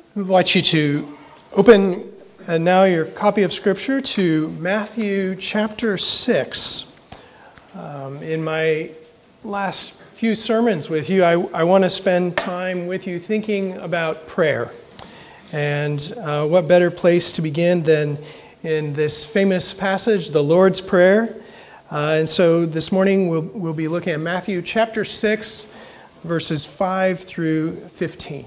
I invite you to open uh, now your copy of Scripture to Matthew chapter 6. Um, in my last few sermons with you, I, I want to spend time with you thinking about prayer. And uh, what better place to begin than in this famous passage, the Lord's Prayer? Uh, and so this morning we'll, we'll be looking at Matthew chapter 6, verses 5 through 15.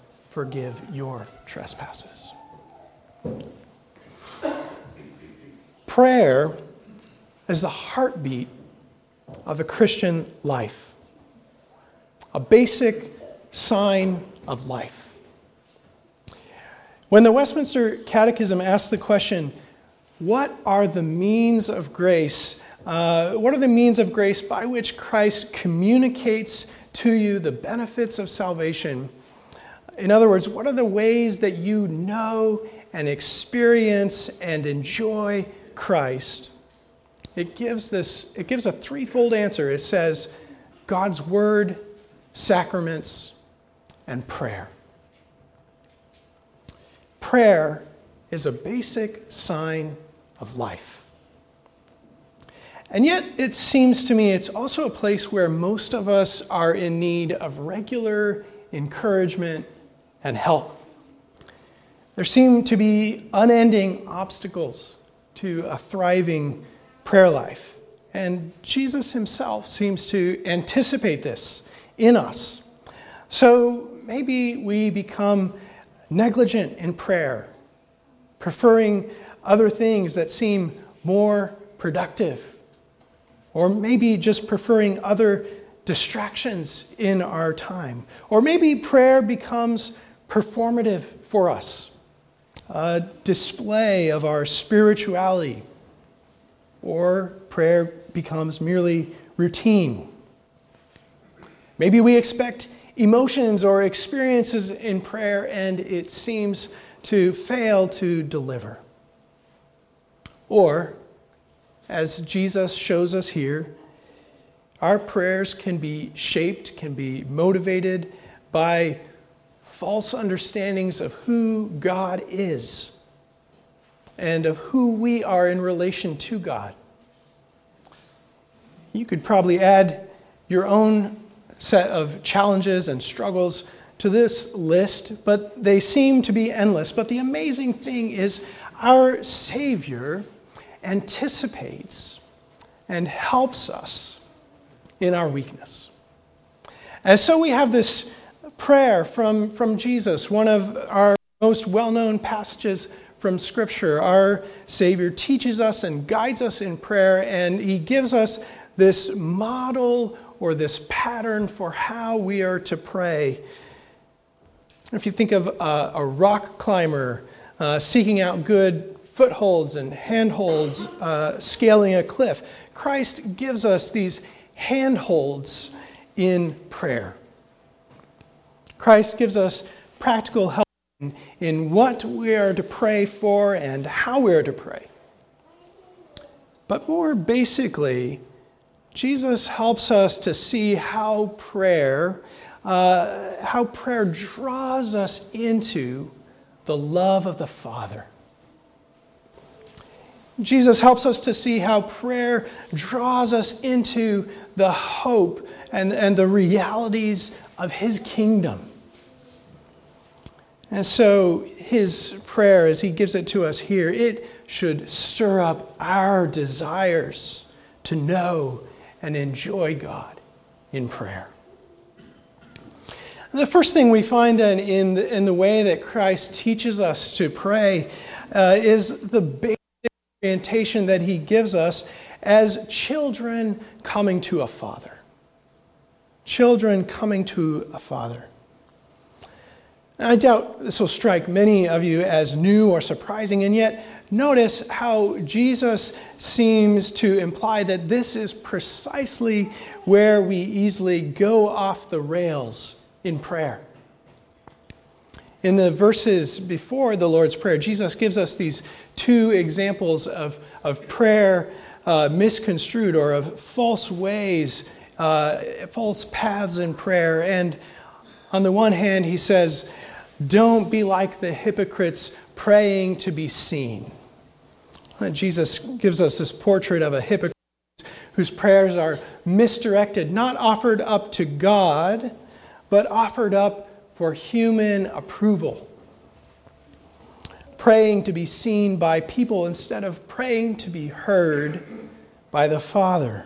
forgive your trespasses. Prayer is the heartbeat of a Christian life, a basic sign of life. When the Westminster Catechism asks the question, What are the means of grace? Uh, what are the means of grace by which Christ communicates to you the benefits of salvation? In other words, what are the ways that you know and experience and enjoy Christ? It gives this it gives a threefold answer. It says God's word, sacraments, and prayer. Prayer is a basic sign of life. And yet, it seems to me it's also a place where most of us are in need of regular encouragement and help. There seem to be unending obstacles to a thriving prayer life. And Jesus himself seems to anticipate this in us. So maybe we become negligent in prayer, preferring other things that seem more productive, or maybe just preferring other distractions in our time. Or maybe prayer becomes performative for us, a display of our spirituality, or prayer becomes merely routine. Maybe we expect emotions or experiences in prayer and it seems to fail to deliver. Or, as Jesus shows us here, our prayers can be shaped, can be motivated by false understandings of who God is and of who we are in relation to God. You could probably add your own set of challenges and struggles to this list, but they seem to be endless. But the amazing thing is, our Savior anticipates and helps us in our weakness. And so we have this prayer from, from Jesus, one of our most well known passages from Scripture. Our Savior teaches us and guides us in prayer, and He gives us this model or this pattern for how we are to pray. If you think of a, a rock climber uh, seeking out good footholds and handholds, uh, scaling a cliff, Christ gives us these handholds in prayer. Christ gives us practical help in what we are to pray for and how we are to pray. But more basically, Jesus helps us to see how prayer, uh, how prayer draws us into the love of the Father. Jesus helps us to see how prayer draws us into the hope and, and the realities of His kingdom. And so, His prayer, as He gives it to us here, it should stir up our desires to know and enjoy God in prayer. The first thing we find then in the, in the way that Christ teaches us to pray uh, is the basic orientation that he gives us as children coming to a father. Children coming to a father. I doubt this will strike many of you as new or surprising, and yet notice how Jesus seems to imply that this is precisely where we easily go off the rails in prayer. In the verses before the Lord's Prayer, Jesus gives us these two examples of, of prayer uh, misconstrued or of false ways, uh, false paths in prayer. And on the one hand, he says, Don't be like the hypocrites praying to be seen. Uh, Jesus gives us this portrait of a hypocrite whose prayers are misdirected, not offered up to God but offered up for human approval. Praying to be seen by people instead of praying to be heard by the Father.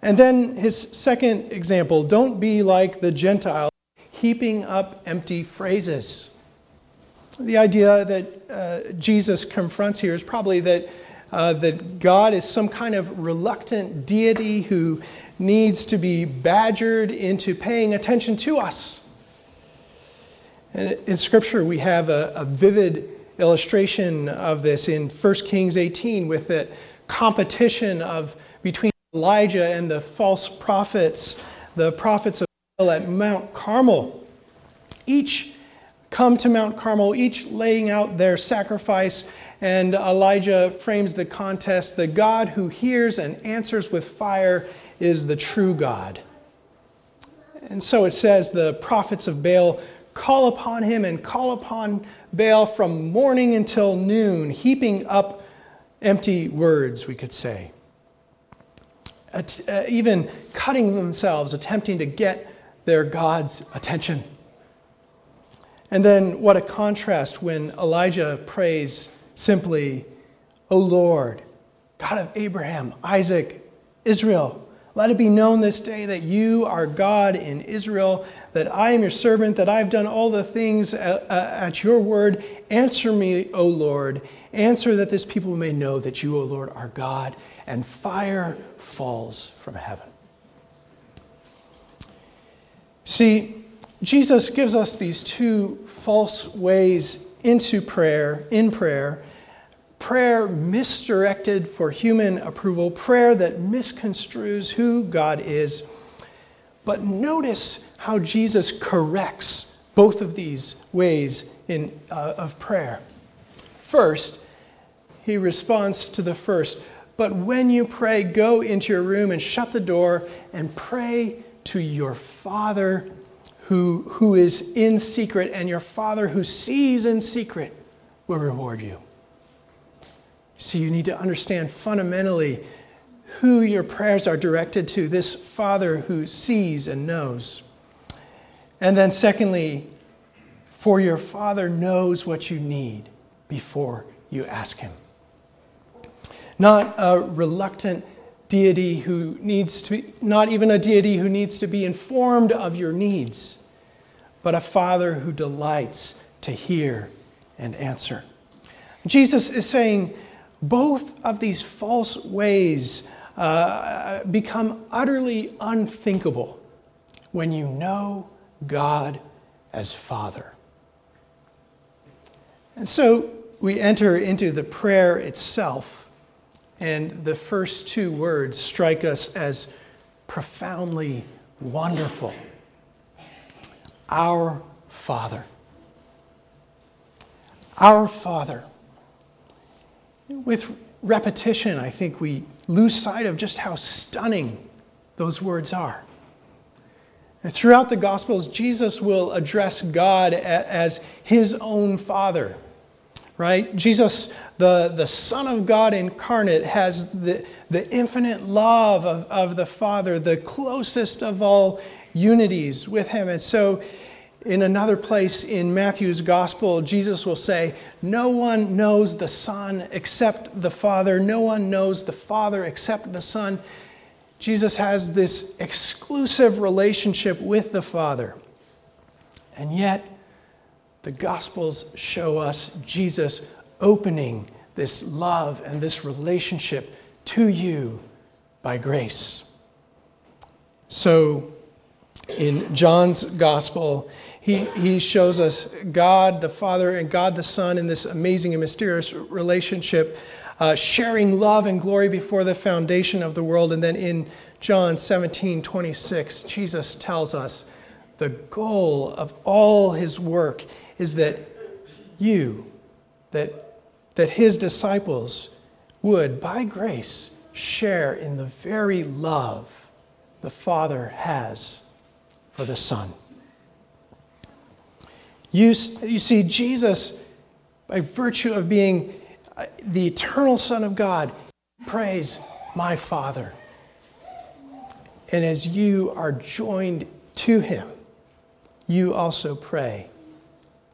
And then his second example don't be like the Gentiles, heaping up empty phrases. The idea that uh, Jesus confronts here is probably that, uh, that God is some kind of reluctant deity who needs to be badgered into paying attention to us. And in Scripture, we have a, a vivid illustration of this in 1 Kings 18 with the competition of between Elijah and the false prophets, the prophets of at Mount Carmel. Each come to Mount Carmel, each laying out their sacrifice, and Elijah frames the contest the God who hears and answers with fire is the true God. And so it says the prophets of Baal call upon him and call upon Baal from morning until noon, heaping up empty words, we could say. At, uh, even cutting themselves, attempting to get their God's attention. And then what a contrast when Elijah prays simply, O Lord, God of Abraham, Isaac, Israel, let it be known this day that you are God in Israel, that I am your servant, that I've done all the things at, at your word. Answer me, O Lord. Answer that this people may know that you, O Lord, are God, and fire falls from heaven. See, Jesus gives us these two false ways into prayer, in prayer, prayer misdirected for human approval, prayer that misconstrues who God is. But notice how Jesus corrects both of these ways in, uh, of prayer. First, he responds to the first. But when you pray, go into your room and shut the door and pray to your Father who, who is in secret, and your Father who sees in secret will reward you. So you need to understand fundamentally who your prayers are directed to this Father who sees and knows. And then, secondly, for your Father knows what you need before you ask Him. Not a reluctant deity who needs to be, not even a deity who needs to be informed of your needs, but a Father who delights to hear and answer. Jesus is saying, both of these false ways uh, become utterly unthinkable when you know God as Father. And so we enter into the prayer itself, and the first two words strike us as profoundly wonderful. Our Father. Our Father. With repetition, I think we lose sight of just how stunning those words are. And throughout the Gospels, Jesus will address God as his own Father, right? Jesus, the, the Son of God incarnate, has the, the infinite love of, of the Father, the closest of all unities with him. And so, in another place in Matthew's Gospel, Jesus will say, No one knows the Son except the Father, no one knows the Father except the Son. Jesus has this exclusive relationship with the Father. And yet, the Gospels show us Jesus opening this love and this relationship to you by grace. So, in John's Gospel, he, he shows us God the Father and God the Son in this amazing and mysterious relationship uh, sharing love and glory before the foundation of the world. And then in John 17 26, Jesus tells us the goal of all his work is that you, that, that his disciples would, by grace, share in the very love the Father has for the Son. You, you see, Jesus, by virtue of being uh, the eternal Son of God, prays my Father. And as you are joined to him, you also pray,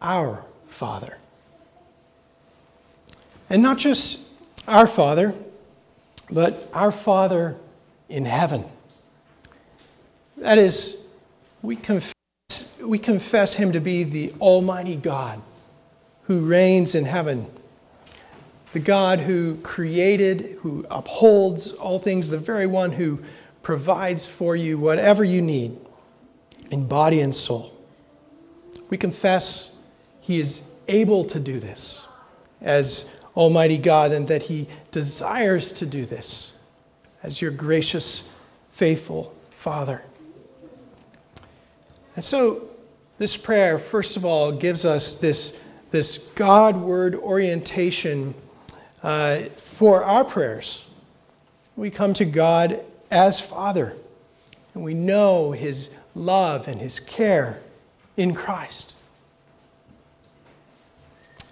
Our Father. And not just our Father, but our Father in heaven. That is, we confess, we confess him to be the Almighty God who reigns in heaven the God who created, who upholds all things, the very one who provides for you whatever you need in body and soul. We confess He is able to do this as Almighty God and that He desires to do this as your gracious, faithful Father. And so, this prayer, first of all, gives us this, this Godward orientation uh, for our prayers. We come to God as Father, and we know His love and His care in Christ.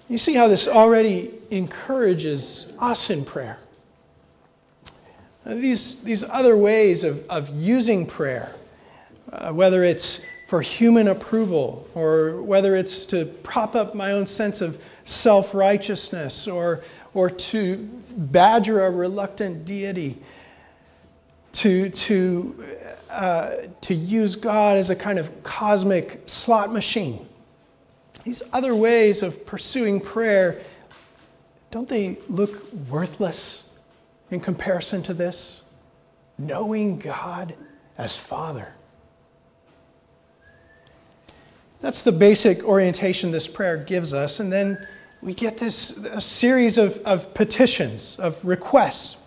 You see how this already encourages us in prayer. these, these other ways of, of using prayer, uh, whether it's for human approval or whether it's to prop up my own sense of self righteousness or or to badger a reluctant deity, to, to, uh, to use God as a kind of cosmic slot machine. These other ways of pursuing prayer, don't they look worthless in comparison to this? Knowing God as Father. That's the basic orientation this prayer gives us. And then we get this a series of, of petitions, of requests.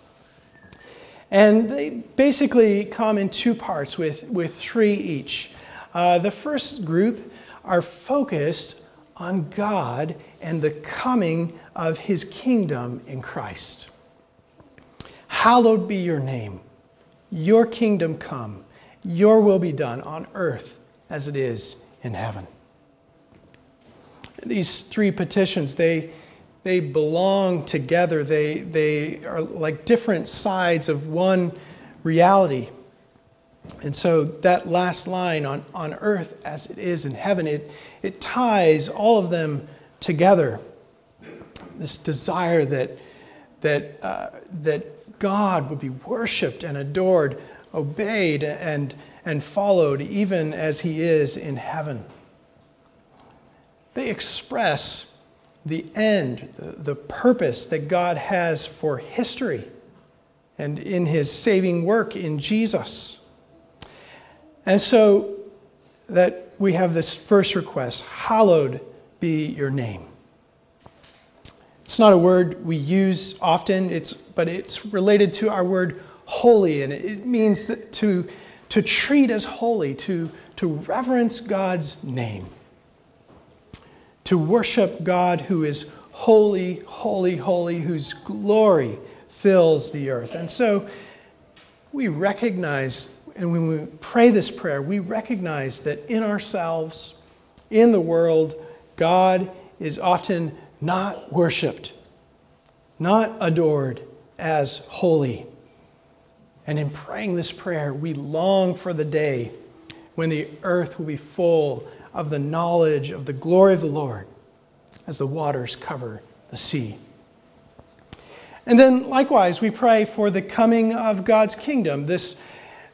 And they basically come in two parts with, with three each. Uh, the first group are focused on God and the coming of his kingdom in Christ. Hallowed be your name. Your kingdom come. Your will be done on earth as it is in heaven these three petitions, they, they belong together. They, they are like different sides of one reality. And so that last line on, on earth as it is in heaven, it, it ties all of them together. This desire that, that, uh, that God would be worshiped and adored, obeyed and, and followed, even as he is in heaven they express the end, the, purpose that God has for history and in his saving work in Jesus. And so that we have this first request hallowed be your name. It's not a word we use often, it's, but it's related to our word holy, and it means to, to treat as holy, to, to reverence God's name to worship God who is holy, holy, holy, whose glory fills the earth. And so we recognize, and when we pray this prayer, we recognize that in ourselves, in the world, God is often not worshiped, not adored as holy. And in praying this prayer, we long for the day when the earth will be full of the knowledge of the glory of the Lord as the waters cover the sea. And then likewise, we pray for the coming of God's kingdom. This,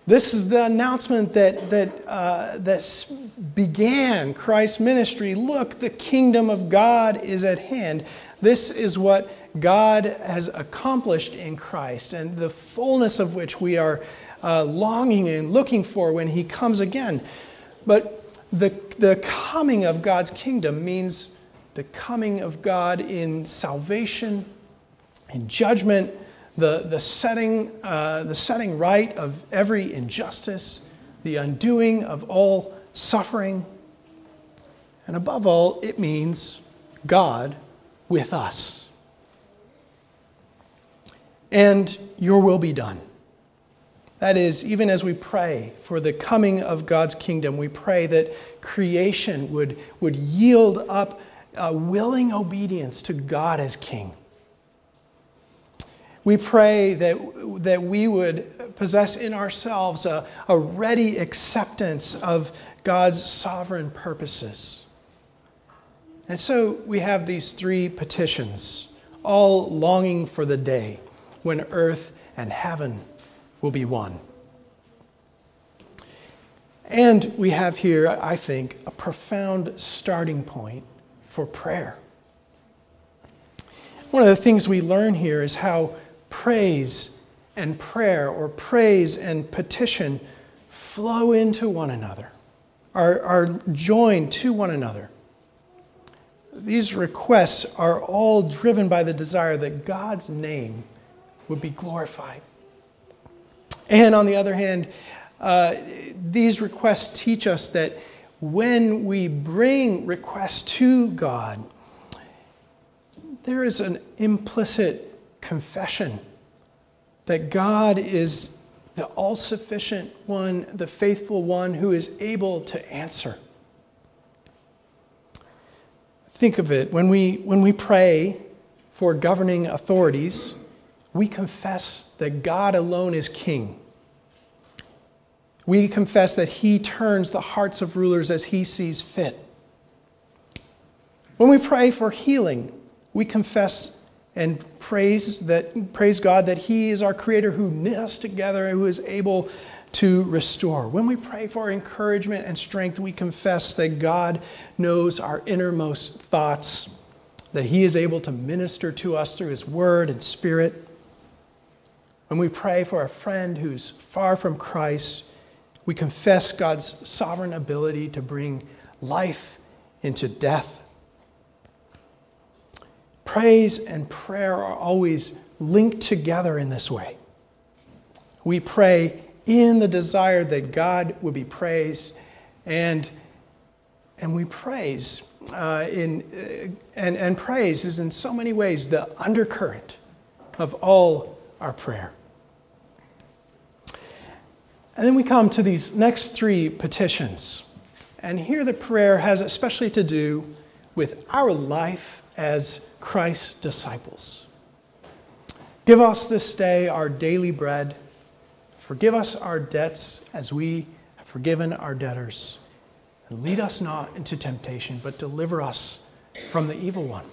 this is the announcement that, that, uh, that began Christ's ministry. Look, the kingdom of God is at hand. This is what God has accomplished in Christ, and the fullness of which we are uh, longing and looking for when He comes again. But the, the coming of God's kingdom means the coming of God in salvation, in judgment, the, the, setting, uh, the setting right of every injustice, the undoing of all suffering. And above all, it means God with us. And your will be done. That is, even as we pray for the coming of God's kingdom, we pray that creation would, would yield up a willing obedience to God as King. We pray that, that we would possess in ourselves a, a ready acceptance of God's sovereign purposes. And so we have these three petitions, all longing for the day when earth and heaven will be one. And we have here, I think, a profound starting point for prayer. One of the things we learn here is how praise and prayer, or praise and petition, flow into one another, are, are joined to one another. These requests are all driven by the desire that God's name would be glorified. And on the other hand, uh, these requests teach us that when we bring requests to God, there is an implicit confession that God is the all sufficient one, the faithful one who is able to answer. Think of it when we, when we pray for governing authorities, we confess that God alone is king. We confess that He turns the hearts of rulers as He sees fit. When we pray for healing, we confess and praise, that, praise God that He is our Creator who knit us together and who is able to restore. When we pray for encouragement and strength, we confess that God knows our innermost thoughts, that He is able to minister to us through His Word and Spirit. When we pray for a friend who's far from Christ, we confess God's sovereign ability to bring life into death. Praise and prayer are always linked together in this way. We pray in the desire that God would be praised, and, and we praise. Uh, in, uh, and, and praise is in so many ways the undercurrent of all our prayer. And then we come to these next three petitions. And here the prayer has especially to do with our life as Christ's disciples. Give us this day our daily bread. Forgive us our debts as we have forgiven our debtors. And lead us not into temptation, but deliver us from the evil one.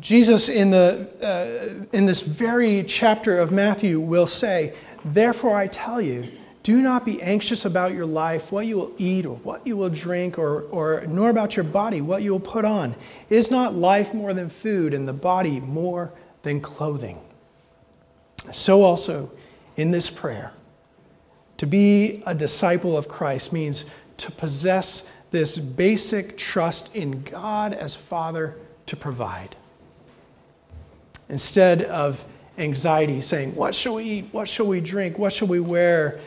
Jesus, in, the, uh, in this very chapter of Matthew, will say, Therefore I tell you, do not be anxious about your life, what you will eat or what you will drink, or, or nor about your body, what you will put on. Is not life more than food, and the body more than clothing? So also in this prayer, to be a disciple of Christ means to possess this basic trust in God as Father to provide instead of anxiety, saying, What shall we eat? What shall we drink? What shall we wear?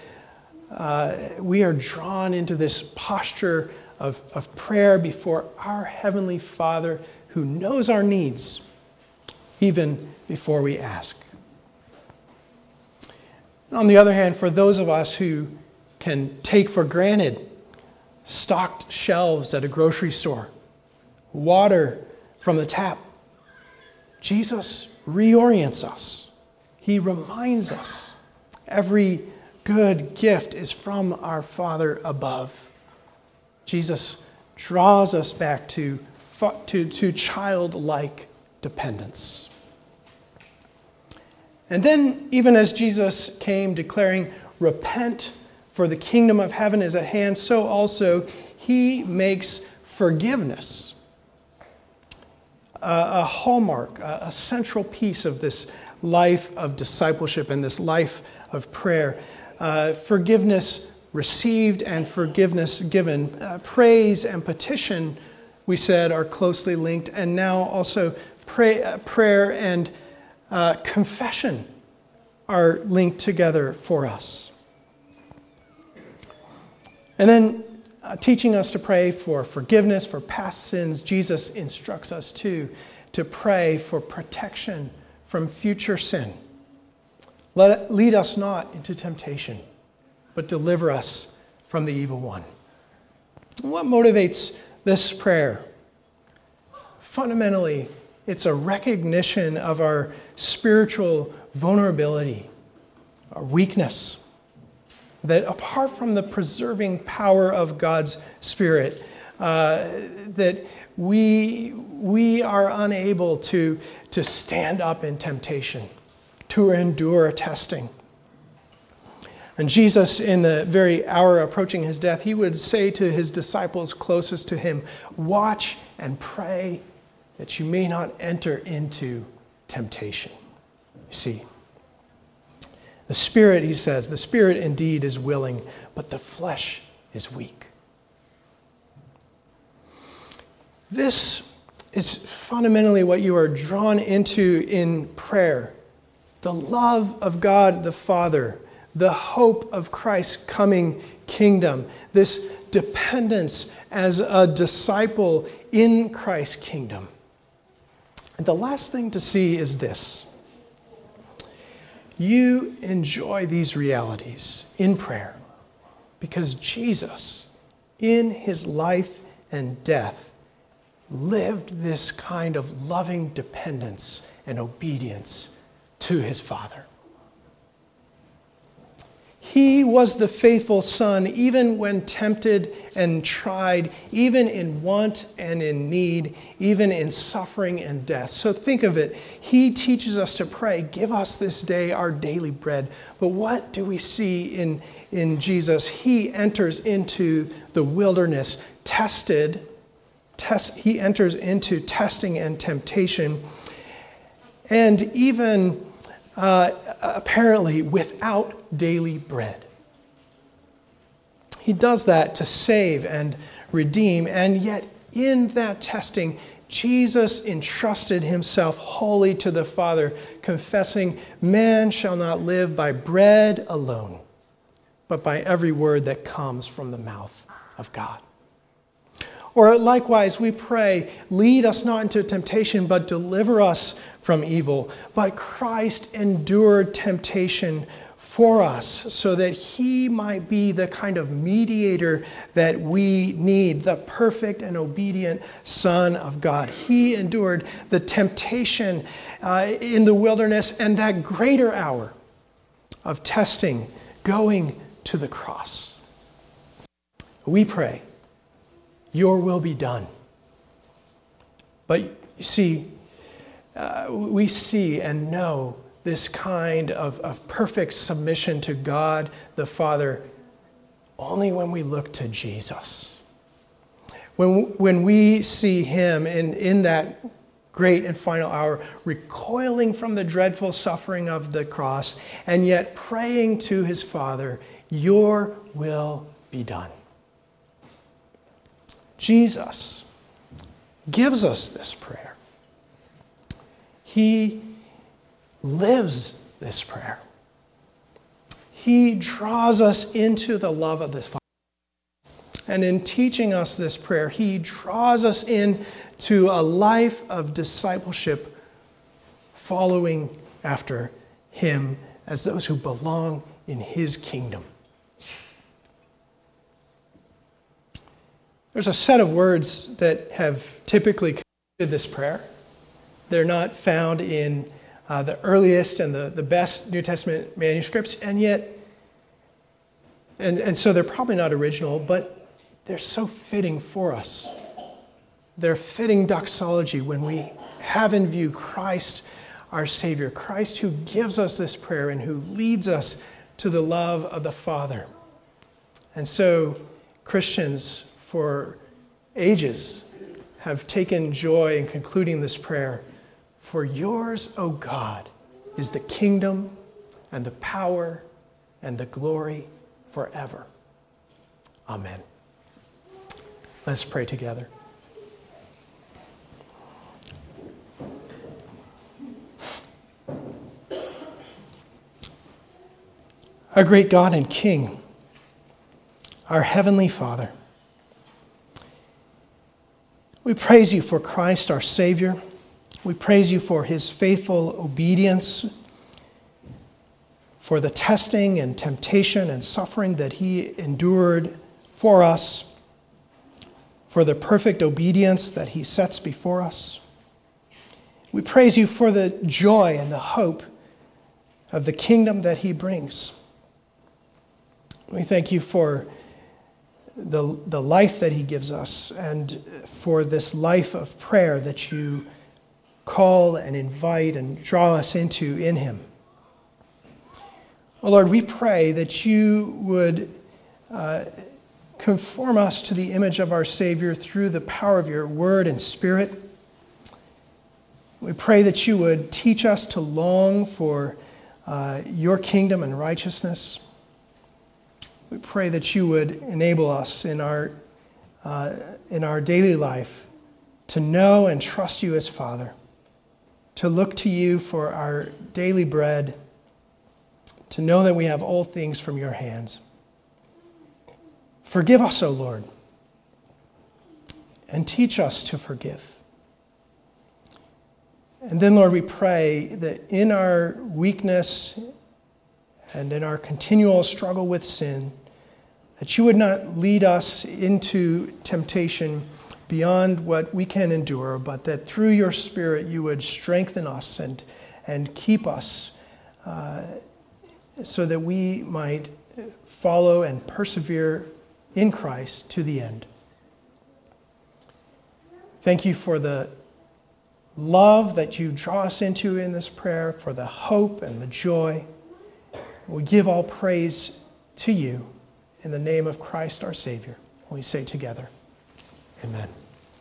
Uh, we are drawn into this posture of, of prayer before our Heavenly Father who knows our needs even before we ask. On the other hand, for those of us who can take for granted stocked shelves at a grocery store, water from the tap, Jesus reorients us. He reminds us every good gift is from our Father above. Jesus draws us back to, to, to childlike dependence. And then, even as Jesus came declaring, Repent, for the kingdom of heaven is at hand, so also he makes forgiveness a, hallmark, a, a central piece of this life of discipleship and this life of prayer. Uh, forgiveness received and forgiveness given. Uh, praise and petition, we said, are closely linked. And now also pray, uh, prayer and uh, confession are linked together for us. And then uh, teaching us to pray for forgiveness for past sins, Jesus instructs us too to pray for protection from future sin. Let it lead us not into temptation, but deliver us from the evil one. What motivates this prayer? Fundamentally, it's a recognition of our spiritual vulnerability, our weakness, that apart from the preserving power of God's Spirit, uh, that we, we are unable to, to stand up in temptation, to endure testing. And Jesus, in the very hour approaching his death, he would say to his disciples closest to him, Watch and pray that you may not enter into temptation. You see, the Spirit, he says, the Spirit indeed is willing, but the flesh is weak. This is fundamentally what you are drawn into in prayer the love of God the Father, the hope of Christ's coming kingdom, this dependence as a disciple in Christ's kingdom. And the last thing to see is this you enjoy these realities in prayer because Jesus, in his life and death, lived this kind of loving dependence and obedience to his Father. He was the faithful son, even when tempted and tried, even in want and in need, even in suffering and death. So think of it. He teaches us to pray, Give us this day our daily bread. But what do we see in, in Jesus? He enters into the wilderness, tested. Test, he enters into testing and temptation. And even uh, apparently without daily bread. He does that to save and redeem, and yet in that testing, Jesus entrusted himself wholly to the Father, confessing, Man shall not live by bread alone, but by every word that comes from the mouth of God. Or likewise, we pray, lead us not into temptation, but deliver us from evil. But Christ endured temptation for us so that he might be the kind of mediator that we need, the perfect and obedient Son of God. He endured the temptation uh, in the wilderness and that greater hour of testing, going to the cross. We pray your will be done. But you see, uh, we see and know this kind of, of perfect submission to God the Father only when we look to Jesus. When, when we see Him in, in that great and final hour, recoiling from the dreadful suffering of the cross, and yet praying to His Father, Your will be done. Jesus gives us this prayer. He lives this prayer. He draws us into the love of this Father. And in teaching us this prayer, he draws us in to a life of discipleship following after him as those who belong in his kingdom. There's a set of words that have typically concluded this prayer. They're not found in uh, the earliest and the, the best New Testament manuscripts, and yet, and, and so they're probably not original, but they're so fitting for us. They're fitting doxology when we have in view Christ, our Savior, Christ who gives us this prayer and who leads us to the love of the Father. And so, Christians, for ages, have taken joy in concluding this prayer For yours, O God, is the kingdom and the power and the glory forever. Amen. Let's pray together. Our great God and King, our Heavenly Father, we praise you for Christ our Savior. We praise you for his faithful obedience, for the testing and temptation and suffering that he endured for us, for the perfect obedience that he sets before us. We praise you for the joy and the hope of the kingdom that he brings. We thank you for the, the life that he gives us and for this life of prayer that you call and invite and draw us into in him. Oh Lord, we pray that you would uh, conform us to the image of our Savior through the power of your word and spirit. We pray that you would teach us to long for uh, your kingdom and righteousness. We pray that you would enable us in our, uh, in our daily life to know and trust you as Father, to look to you for our daily bread, to know that we have all things from your hands. Forgive us, O Lord, and teach us to forgive. And then, Lord, we pray that in our weakness and in our continual struggle with sin, that you would not lead us into temptation beyond what we can endure, but that through your Spirit you would strengthen us and, and keep us uh, so that we might follow and persevere in Christ to the end. Thank you for the love that you draw us into in this prayer, for the hope and the joy. We give all praise to you in the name of Christ our Savior. We say together, Amen.